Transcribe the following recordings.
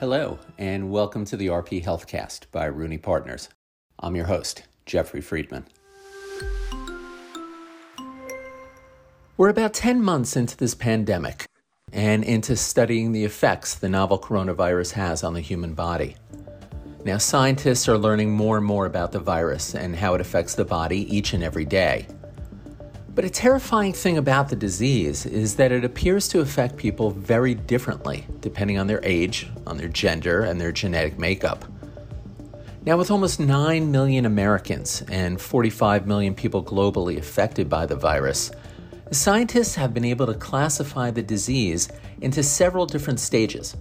Hello, and welcome to the RP Healthcast by Rooney Partners. I'm your host, Jeffrey Friedman. We're about 10 months into this pandemic and into studying the effects the novel coronavirus has on the human body. Now, scientists are learning more and more about the virus and how it affects the body each and every day. But a terrifying thing about the disease is that it appears to affect people very differently depending on their age, on their gender, and their genetic makeup. Now, with almost 9 million Americans and 45 million people globally affected by the virus, scientists have been able to classify the disease into several different stages.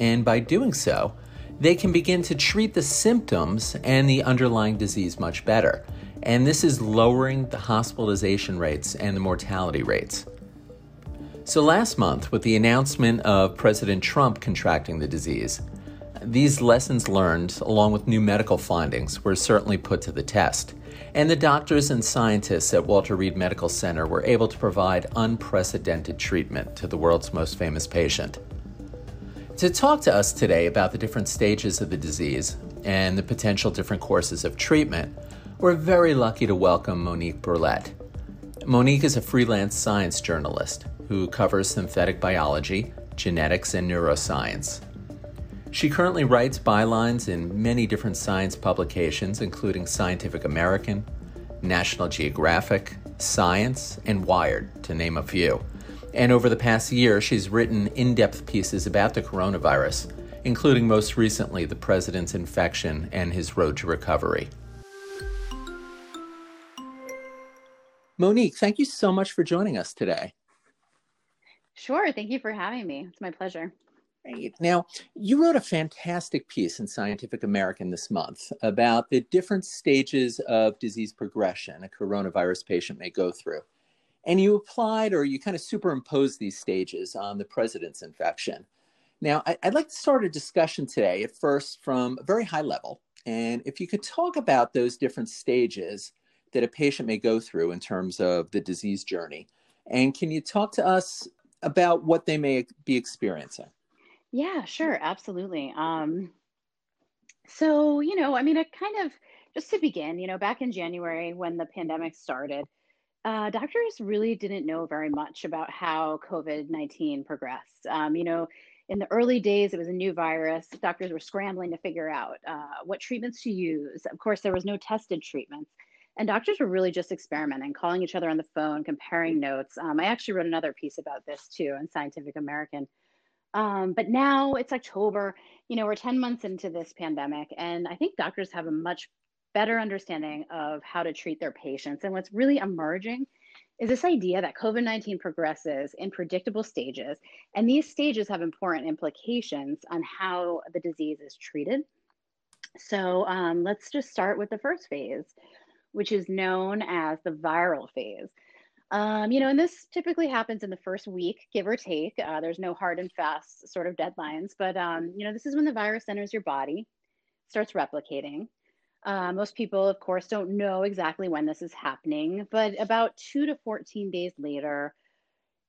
And by doing so, they can begin to treat the symptoms and the underlying disease much better and this is lowering the hospitalization rates and the mortality rates. So, last month, with the announcement of President Trump contracting the disease, these lessons learned, along with new medical findings, were certainly put to the test. And the doctors and scientists at Walter Reed Medical Center were able to provide unprecedented treatment to the world's most famous patient. To talk to us today about the different stages of the disease and the potential different courses of treatment, we're very lucky to welcome Monique Brouillette. Monique is a freelance science journalist who covers synthetic biology, genetics, and neuroscience. She currently writes bylines in many different science publications, including Scientific American, National Geographic, Science, and Wired, to name a few. And over the past year, she's written in depth pieces about the coronavirus, including most recently the president's infection and his road to recovery. Monique, thank you so much for joining us today. Sure. Thank you for having me. It's my pleasure. Great. Now, you wrote a fantastic piece in Scientific American this month about the different stages of disease progression a coronavirus patient may go through. And you applied or you kind of superimposed these stages on the president's infection. Now, I'd like to start a discussion today at first from a very high level. And if you could talk about those different stages that a patient may go through in terms of the disease journey. And can you talk to us about what they may be experiencing? Yeah, sure, absolutely. Um, so, you know, I mean, it kind of just to begin, you know, back in January when the pandemic started, uh, doctors really didn't know very much about how COVID 19 progressed. Um, you know, in the early days, it was a new virus. Doctors were scrambling to figure out uh, what treatments to use. Of course, there was no tested treatments. And doctors were really just experimenting, calling each other on the phone, comparing notes. Um, I actually wrote another piece about this too in Scientific American. Um, but now it's October, you know, we're 10 months into this pandemic, and I think doctors have a much better understanding of how to treat their patients. And what's really emerging is this idea that COVID 19 progresses in predictable stages, and these stages have important implications on how the disease is treated. So um, let's just start with the first phase, which is known as the viral phase. Um, you know, and this typically happens in the first week, give or take. Uh, there's no hard and fast sort of deadlines, but um, you know, this is when the virus enters your body, starts replicating. Uh, most people, of course, don't know exactly when this is happening, but about two to 14 days later,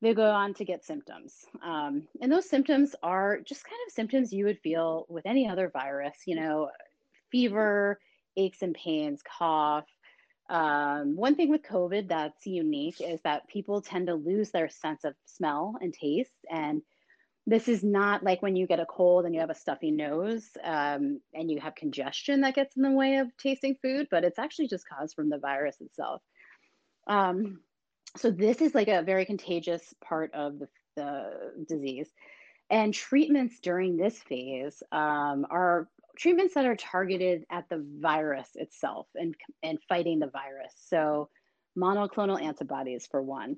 they go on to get symptoms. Um, and those symptoms are just kind of symptoms you would feel with any other virus, you know, fever, aches and pains, cough, um, one thing with COVID that's unique is that people tend to lose their sense of smell and taste. And this is not like when you get a cold and you have a stuffy nose um, and you have congestion that gets in the way of tasting food, but it's actually just caused from the virus itself. Um, so, this is like a very contagious part of the, the disease. And treatments during this phase um, are treatments that are targeted at the virus itself and, and fighting the virus. So, monoclonal antibodies, for one.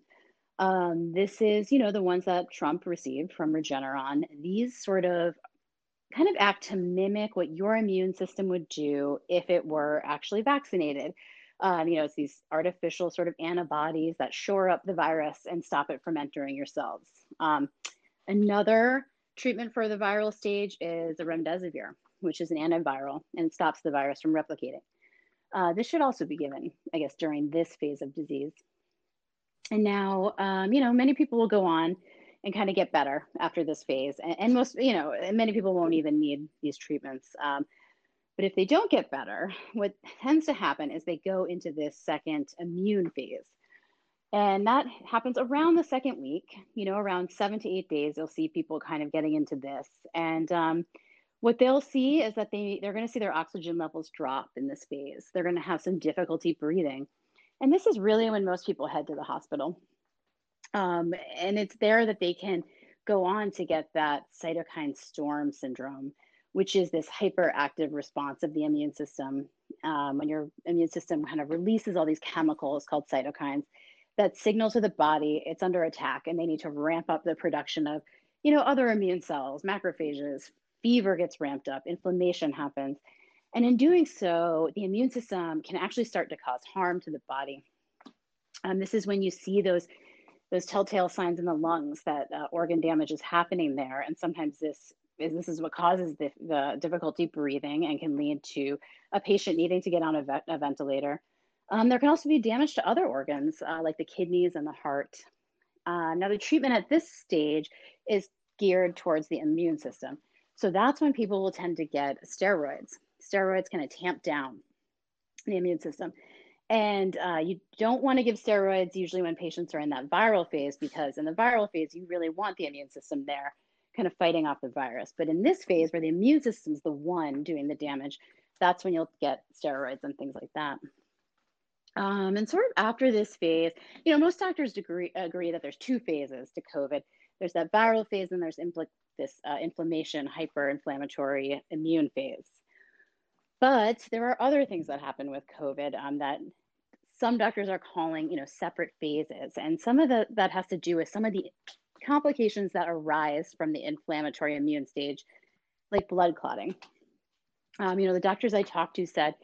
Um, this is, you know, the ones that Trump received from Regeneron. These sort of kind of act to mimic what your immune system would do if it were actually vaccinated. Um, you know, it's these artificial sort of antibodies that shore up the virus and stop it from entering your cells. Um, another treatment for the viral stage is the remdesivir which is an antiviral and stops the virus from replicating. Uh, this should also be given, I guess, during this phase of disease. And now, um, you know, many people will go on and kind of get better after this phase. And, and, most, you know, many people won't even need these treatments. Um, but if they don't get better, what tends to happen is they go into this second immune phase. And that happens around the second week, you know, around seven to eight days, you'll see people kind of getting into this. And um, what they'll see is that they, they're going to see their oxygen levels drop in this phase. They're going to have some difficulty breathing. And this is really when most people head to the hospital. Um, and it's there that they can go on to get that cytokine storm syndrome, which is this hyperactive response of the immune system. Um, when your immune system kind of releases all these chemicals called cytokines that signal to the body it's under attack and they need to ramp up the production of you know other immune cells macrophages fever gets ramped up inflammation happens and in doing so the immune system can actually start to cause harm to the body um, this is when you see those those telltale signs in the lungs that uh, organ damage is happening there and sometimes this is this is what causes the, the difficulty breathing and can lead to a patient needing to get on a, ve- a ventilator um, there can also be damage to other organs uh, like the kidneys and the heart. Uh, now, the treatment at this stage is geared towards the immune system. So that's when people will tend to get steroids. Steroids kind of tamp down the immune system. And uh, you don't want to give steroids usually when patients are in that viral phase because in the viral phase, you really want the immune system there, kind of fighting off the virus. But in this phase, where the immune system is the one doing the damage, that's when you'll get steroids and things like that. Um, and sort of after this phase, you know, most doctors agree, agree that there's two phases to COVID. There's that viral phase and there's impl- this uh, inflammation, hyper-inflammatory immune phase. But there are other things that happen with COVID um, that some doctors are calling, you know, separate phases. And some of the, that has to do with some of the complications that arise from the inflammatory immune stage, like blood clotting. Um, you know, the doctors I talked to said,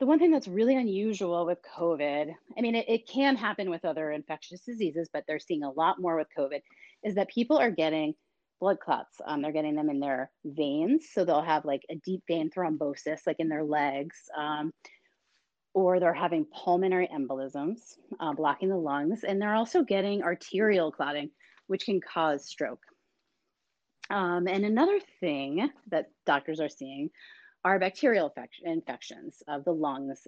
the one thing that's really unusual with COVID, I mean, it, it, can happen with other infectious diseases, but they're seeing a lot more with COVID, is that people are getting blood clots. Um, they're getting them in their veins. So they'll have like a deep vein thrombosis, like in their legs, um, or they're having pulmonary embolisms, uh, blocking the lungs. And they're also getting arterial clotting, which can cause stroke. Um, and another thing that doctors are seeing are bacterial infections of the lungs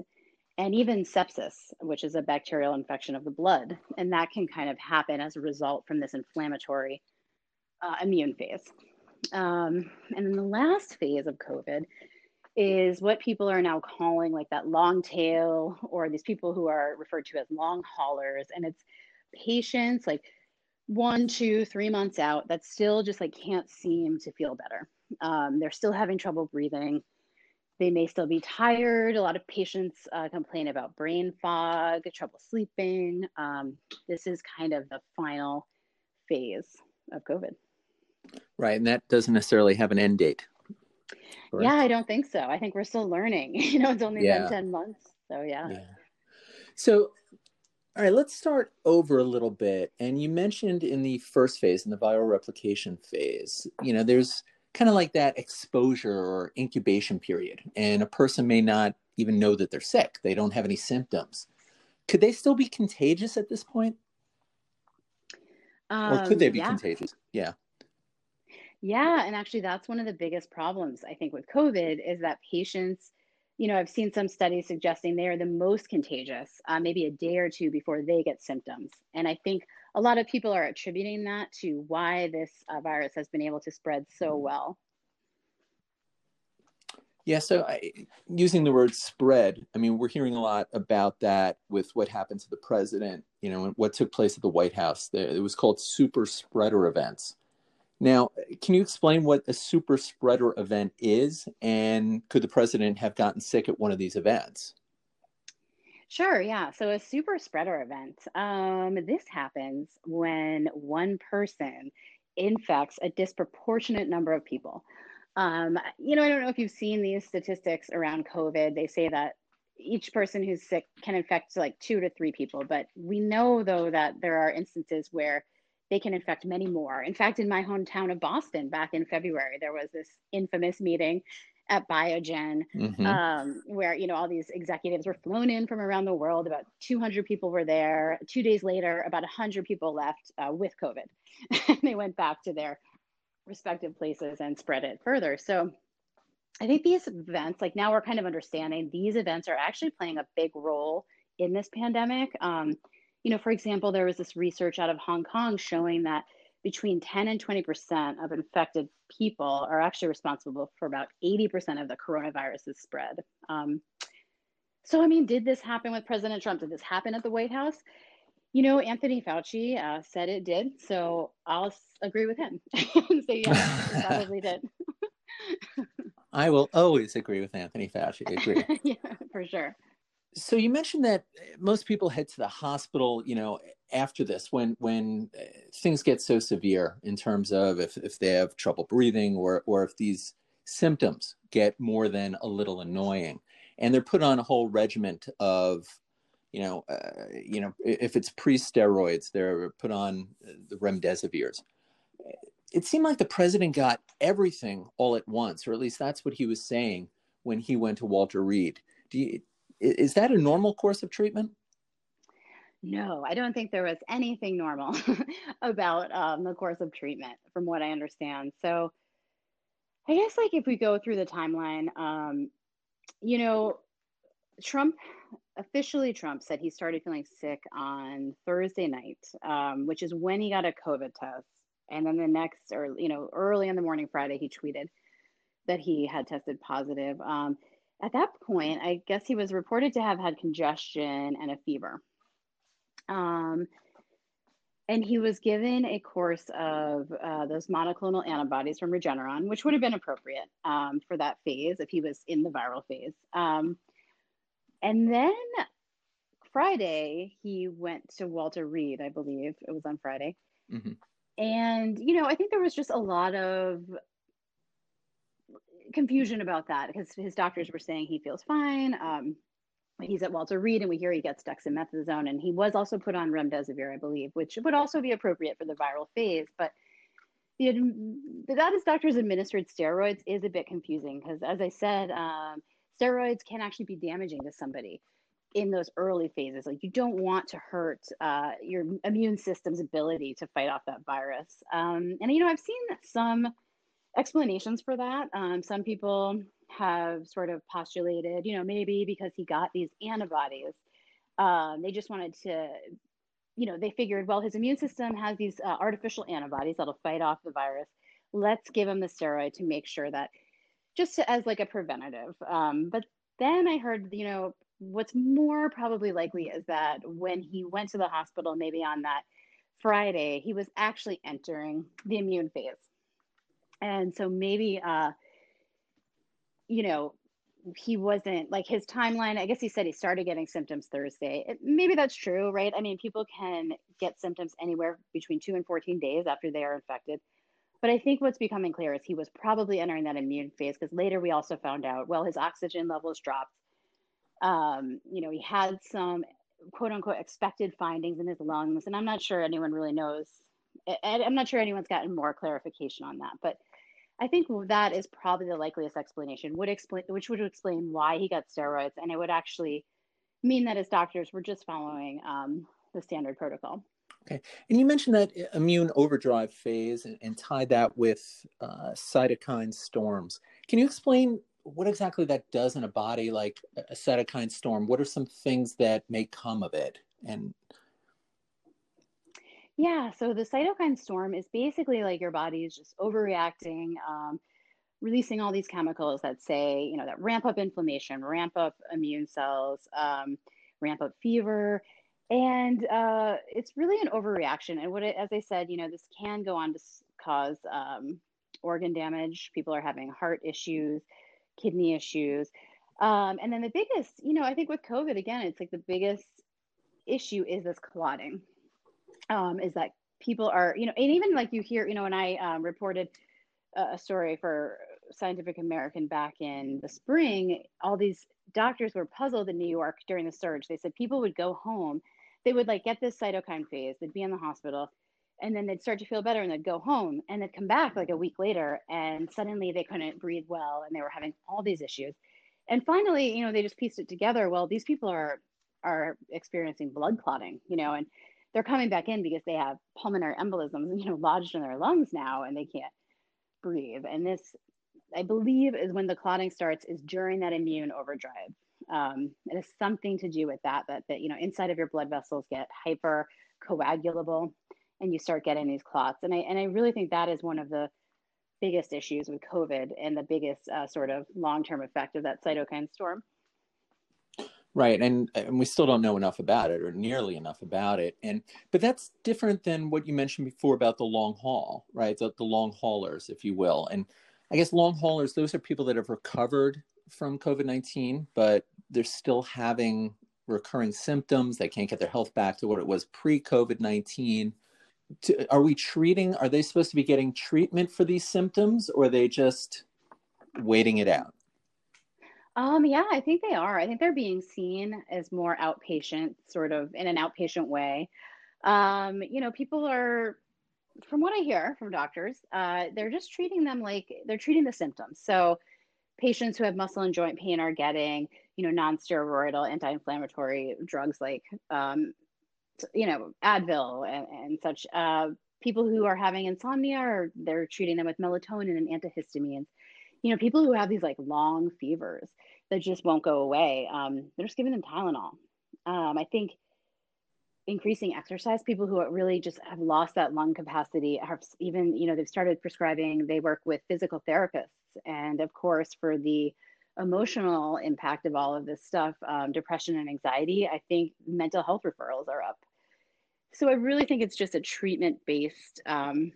and even sepsis, which is a bacterial infection of the blood. And that can kind of happen as a result from this inflammatory uh, immune phase. Um, and then the last phase of COVID is what people are now calling like that long tail, or these people who are referred to as long haulers. And it's patients like one, two, three months out that still just like can't seem to feel better. Um, they're still having trouble breathing. They may still be tired. A lot of patients uh, complain about brain fog, trouble sleeping. Um, this is kind of the final phase of COVID. Right. And that doesn't necessarily have an end date. Correct? Yeah, I don't think so. I think we're still learning. you know, it's only yeah. been 10 months. So, yeah. yeah. So, all right, let's start over a little bit. And you mentioned in the first phase, in the viral replication phase, you know, there's kind of like that exposure or incubation period. And a person may not even know that they're sick, they don't have any symptoms. Could they still be contagious at this point? Um, or could they be yeah. contagious? Yeah. Yeah. And actually, that's one of the biggest problems, I think, with COVID is that patients, you know, I've seen some studies suggesting they are the most contagious, uh, maybe a day or two before they get symptoms. And I think a lot of people are attributing that to why this uh, virus has been able to spread so well. Yeah, so I, using the word spread, I mean, we're hearing a lot about that with what happened to the president, you know, what took place at the White House. There. It was called super spreader events. Now, can you explain what a super spreader event is? And could the president have gotten sick at one of these events? Sure, yeah. So a super spreader event. Um, this happens when one person infects a disproportionate number of people. Um, you know, I don't know if you've seen these statistics around COVID. They say that each person who's sick can infect like two to three people, but we know though that there are instances where they can infect many more. In fact, in my hometown of Boston back in February, there was this infamous meeting at Biogen, mm-hmm. um, where you know all these executives were flown in from around the world. About 200 people were there. Two days later, about 100 people left uh, with COVID, and they went back to their respective places and spread it further. So, I think these events, like now, we're kind of understanding these events are actually playing a big role in this pandemic. Um, you know, for example, there was this research out of Hong Kong showing that between 10 and 20% of infected people are actually responsible for about 80% of the coronavirus's spread. Um, so, I mean, did this happen with President Trump? Did this happen at the White House? You know, Anthony Fauci uh, said it did, so I'll agree with him and say yes, it probably did. I will always agree with Anthony Fauci. Agree. yeah, for sure. So you mentioned that most people head to the hospital, you know, after this when when uh, things get so severe in terms of if, if they have trouble breathing or or if these symptoms get more than a little annoying. And they're put on a whole regiment of you know uh, you know if it's pre-steroids they're put on the remdesivirs. It seemed like the president got everything all at once or at least that's what he was saying when he went to walter reed. Do you is that a normal course of treatment no, I don't think there was anything normal about um, the course of treatment, from what I understand. So, I guess like if we go through the timeline, um, you know, Trump officially Trump said he started feeling sick on Thursday night, um, which is when he got a COVID test, and then the next, or you know, early in the morning Friday, he tweeted that he had tested positive. Um, at that point, I guess he was reported to have had congestion and a fever. Um, and he was given a course of uh, those monoclonal antibodies from Regeneron, which would have been appropriate um, for that phase if he was in the viral phase. Um, and then Friday, he went to Walter Reed, I believe it was on Friday. Mm-hmm. And, you know, I think there was just a lot of confusion about that because his doctors were saying he feels fine. Um, he's at Walter Reed, and we hear he gets dexamethasone, and he was also put on remdesivir, I believe, which would also be appropriate for the viral phase. But the, that is doctors administered steroids is a bit confusing because, as I said, um, steroids can actually be damaging to somebody in those early phases. Like you don't want to hurt uh, your immune system's ability to fight off that virus. Um, and you know, I've seen some explanations for that. Um, some people have sort of postulated, you know, maybe because he got these antibodies, um, they just wanted to, you know, they figured, well, his immune system has these uh, artificial antibodies that'll fight off the virus. Let's give him the steroid to make sure that, just to, as like a preventative. Um, but then I heard, you know, what's more probably likely is that when he went to the hospital, maybe on that Friday, he was actually entering the immune phase. And so maybe uh, you know, he wasn't like his timeline. I guess he said he started getting symptoms Thursday. It, maybe that's true, right? I mean, people can get symptoms anywhere between two and 14 days after they are infected. But I think what's becoming clear is he was probably entering that immune phase because later we also found out, well, his oxygen levels dropped. Um, you know, he had some quote unquote expected findings in his lungs. And I'm not sure anyone really knows. I'm not sure anyone's gotten more clarification on that. But I think that is probably the likeliest explanation. Would explain which would explain why he got steroids, and it would actually mean that his doctors were just following um, the standard protocol. Okay, and you mentioned that immune overdrive phase and, and tied that with uh, cytokine storms. Can you explain what exactly that does in a body, like a cytokine storm? What are some things that may come of it, and yeah, so the cytokine storm is basically like your body is just overreacting, um, releasing all these chemicals that say, you know, that ramp up inflammation, ramp up immune cells, um, ramp up fever. And uh, it's really an overreaction. And what, it, as I said, you know, this can go on to cause um, organ damage. People are having heart issues, kidney issues. Um, and then the biggest, you know, I think with COVID, again, it's like the biggest issue is this clotting um, is that people are, you know, and even like you hear, you know, when I um, reported a story for Scientific American back in the spring, all these doctors were puzzled in New York during the surge. They said people would go home, they would like get this cytokine phase, they'd be in the hospital, and then they'd start to feel better and they'd go home and they'd come back like a week later and suddenly they couldn't breathe well and they were having all these issues and finally you know they just pieced it together well these people are are experiencing blood clotting you know and they're coming back in because they have pulmonary embolisms you know lodged in their lungs now and they can't breathe and this i believe is when the clotting starts is during that immune overdrive um, it has something to do with that that that you know inside of your blood vessels get hyper coagulable and you start getting these clots. And I and I really think that is one of the biggest issues with COVID and the biggest uh, sort of long term effect of that cytokine storm. Right, and and we still don't know enough about it, or nearly enough about it. And but that's different than what you mentioned before about the long haul, right? The, the long haulers, if you will. And I guess long haulers, those are people that have recovered from COVID nineteen, but they're still having recurring symptoms. They can't get their health back to what it was pre COVID nineteen are we treating are they supposed to be getting treatment for these symptoms or are they just waiting it out um yeah i think they are i think they're being seen as more outpatient sort of in an outpatient way um you know people are from what i hear from doctors uh, they're just treating them like they're treating the symptoms so patients who have muscle and joint pain are getting you know non-steroidal anti-inflammatory drugs like um, you know, Advil and, and such. Uh, people who are having insomnia, or they're treating them with melatonin and antihistamines. You know, people who have these like long fevers that just won't go away, um, they're just giving them Tylenol. Um, I think increasing exercise people who really just have lost that lung capacity have even you know they've started prescribing they work with physical therapists and of course for the emotional impact of all of this stuff um, depression and anxiety i think mental health referrals are up so I really think it's just a treatment based, um,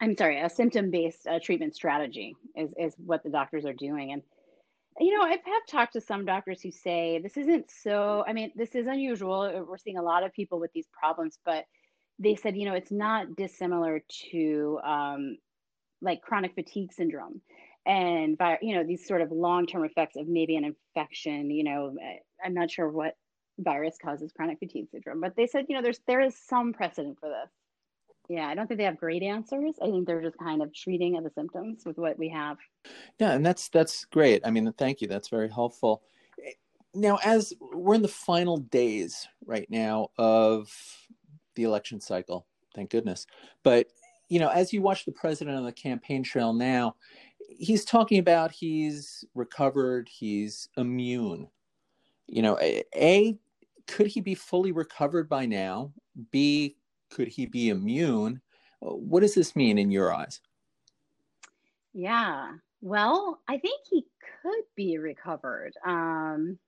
I'm sorry, a symptom based uh, treatment strategy is, is what the doctors are doing. And, you know, I've have talked to some doctors who say this isn't so, I mean, this is unusual. We're seeing a lot of people with these problems, but they said, you know, it's not dissimilar to um, like chronic fatigue syndrome and you know these sort of long-term effects of maybe an infection you know i'm not sure what virus causes chronic fatigue syndrome. But they said, you know, there's there is some precedent for this. Yeah, I don't think they have great answers. I think they're just kind of treating of the symptoms with what we have. Yeah, and that's that's great. I mean, thank you. That's very helpful. Now, as we're in the final days right now of the election cycle, thank goodness. But you know, as you watch the president on the campaign trail now, he's talking about he's recovered, he's immune. You know, a could he be fully recovered by now? B, could he be immune? Uh, what does this mean in your eyes? Yeah, well, I think he could be recovered. Um,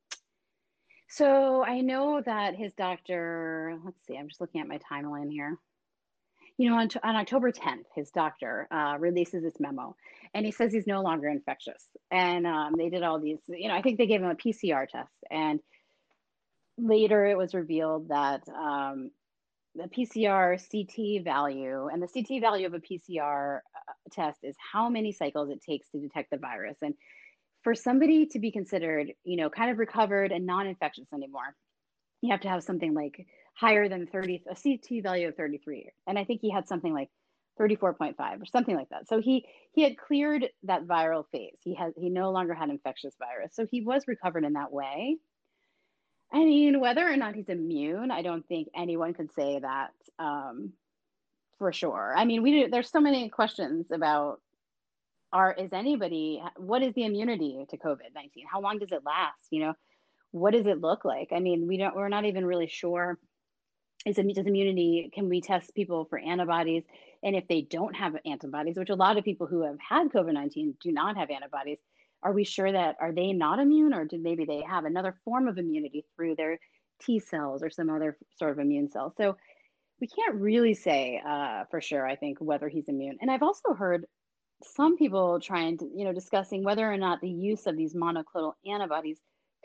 so I know that his doctor, let's see, I'm just looking at my timeline here. You know, on, on October 10th, his doctor uh, releases this memo and he says he's no longer infectious. And um, they did all these, you know, I think they gave him a PCR test and later it was revealed that um, the PCR CT value and the CT value of a PCR uh, test is how many cycles it takes to detect the virus. And for somebody to be considered, you know, kind of recovered and non-infectious anymore, you have to have something like higher than 30, a CT value of 33. And I think he had something like 34.5 or something like that. So he he had cleared that viral phase. He had he no longer had infectious virus. So he was recovered in that way. I mean, whether or not he's immune, I don't think anyone could say that um, for sure. I mean, we there's so many questions about are is anybody what is the immunity to COVID nineteen? How long does it last? You know, what does it look like? I mean, we don't we're not even really sure. Is does immunity? Can we test people for antibodies? And if they don't have antibodies, which a lot of people who have had COVID nineteen do not have antibodies, are we sure that are they not immune or did maybe they have another form of immunity through their T cells or some other sort of immune cell? So we can't really say uh, for sure, I think, whether he's immune. And I've also heard some people trying to, you know, discussing whether or not the use of these monoclonal antibodies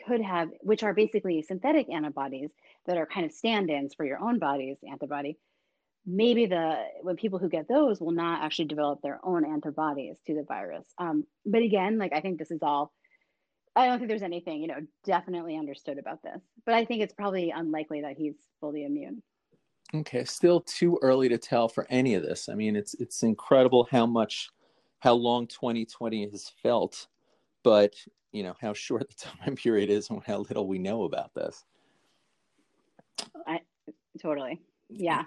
could have, which are basically synthetic antibodies that are kind of stand ins for your own body's antibody, maybe the when people who get those will not actually develop their own antibodies to the virus. Um, but again, like I think this is all. I don't think there's anything you know definitely understood about this, but I think it's probably unlikely that he's fully immune. Okay, still too early to tell for any of this. I mean, it's it's incredible how much, how long 2020 has felt, but you know how short the time period is and how little we know about this. I totally, yeah.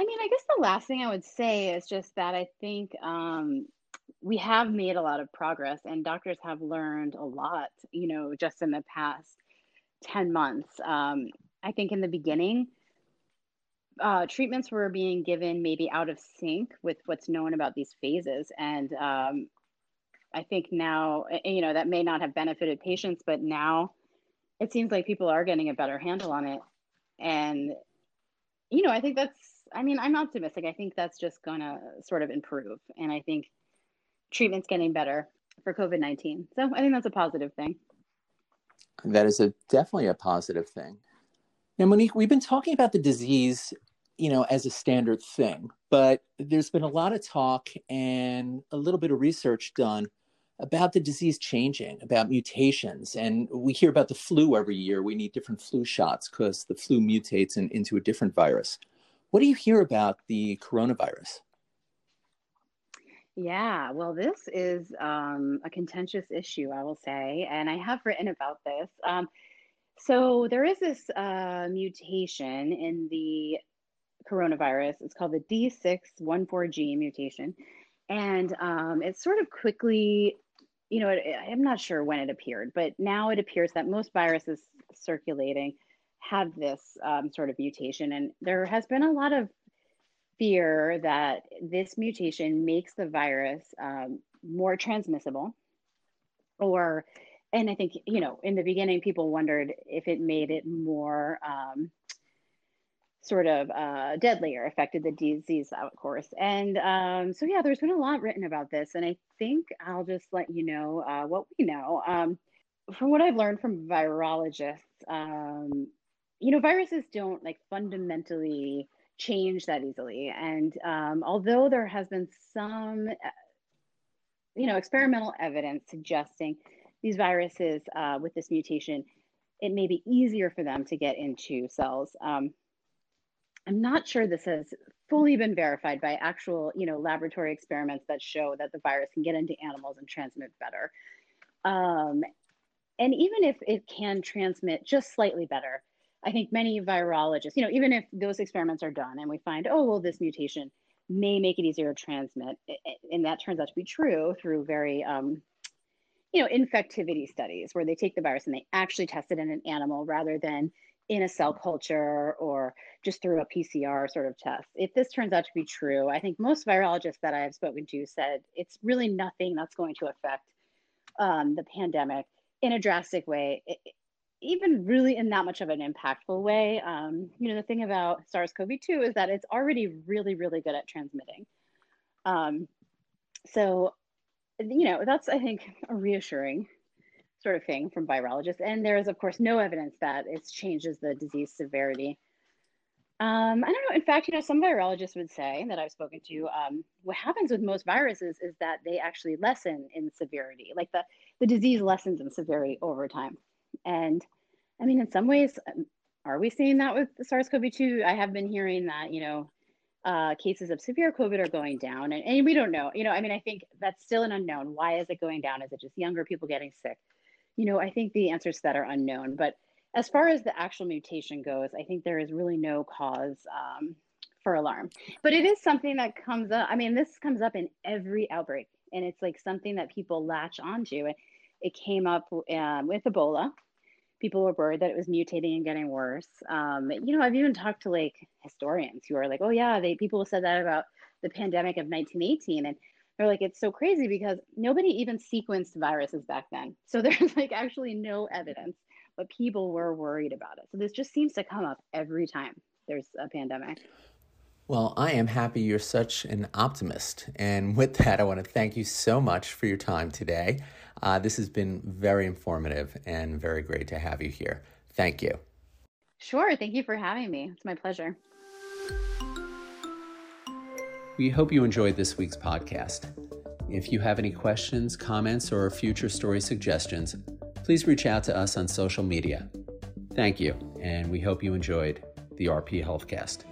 I mean, I guess the last thing I would say is just that I think um, we have made a lot of progress, and doctors have learned a lot. You know, just in the past ten months. Um, I think in the beginning uh, treatments were being given maybe out of sync with what's known about these phases. And um, I think now, you know, that may not have benefited patients, but now it seems like people are getting a better handle on it. And, you know, I think that's, I mean, I'm optimistic. I think that's just going to sort of improve. And I think treatment's getting better for COVID 19. So I think that's a positive thing. That is a definitely a positive thing. Now, Monique, we've been talking about the disease you know, as a standard thing. But there's been a lot of talk and a little bit of research done about the disease changing, about mutations. And we hear about the flu every year. We need different flu shots because the flu mutates in, into a different virus. What do you hear about the coronavirus? Yeah, well, this is um, a contentious issue, I will say, and I have written about this. Um, so there is this uh, mutation in the coronavirus. It's called the D614G mutation. And um, it's sort of quickly, you know, it, I'm not sure when it appeared, but now it appears that most viruses circulating have this um, sort of mutation. And there has been a lot of fear that this mutation makes the virus um, more transmissible or and i think you know in the beginning people wondered if it made it more um, sort of uh, deadlier, affected the disease course. And um, so, yeah, there's been a lot written about this. And I think I'll just let you know uh, what we know. Um, from what I've learned from virologists, um, you know, viruses don't like fundamentally change that easily. And um, although there has been some, uh, you know, experimental evidence suggesting these viruses uh, with this mutation, it may be easier for them to get into cells. Um, I'm not sure this has fully been verified by actual, you know, laboratory experiments that show that the virus can get into animals and transmit better. Um, and even if it can transmit just slightly better, I think many virologists, you know, even if those experiments are done and we find, oh, well, this mutation may make it easier to transmit, and that turns out to be true through very, um, you know, infectivity studies where they take the virus and they actually test it in an animal rather than in a cell culture or just through a PCR sort of test. If this turns out to be true, I think most virologists that I have spoken to said it's really nothing that's going to affect um, the pandemic in a drastic way, even really in that much of an impactful way. Um, you know, the thing about SARS CoV 2 is that it's already really, really good at transmitting. Um, so, you know, that's, I think, a reassuring sort of thing from virologists. And there is, of course, no evidence that it changes the disease severity. Um, I don't know. In fact, you know, some virologists would say that I've spoken to, um, what happens with most viruses is that they actually lessen in severity, like the, the disease lessens in severity over time. And I mean, in some ways, um, are we seeing that with SARS-CoV-2? I have been hearing that, you know, uh, cases of severe COVID are going down, and, and we don't know. You know, I mean, I think that's still an unknown. Why is it going down? Is it just younger people getting sick? you know, I think the answers that are unknown. But as far as the actual mutation goes, I think there is really no cause um, for alarm. But it is something that comes up. I mean, this comes up in every outbreak, and it's like something that people latch onto. It, it came up um, with Ebola. People were worried that it was mutating and getting worse. Um, you know, I've even talked to like historians who are like, "Oh yeah, they people said that about the pandemic of 1918," and they're like, it's so crazy because nobody even sequenced viruses back then. So there's like actually no evidence, but people were worried about it. So this just seems to come up every time there's a pandemic. Well, I am happy you're such an optimist. And with that, I want to thank you so much for your time today. Uh, this has been very informative and very great to have you here. Thank you. Sure. Thank you for having me. It's my pleasure. We hope you enjoyed this week's podcast. If you have any questions, comments, or future story suggestions, please reach out to us on social media. Thank you, and we hope you enjoyed the RP Healthcast.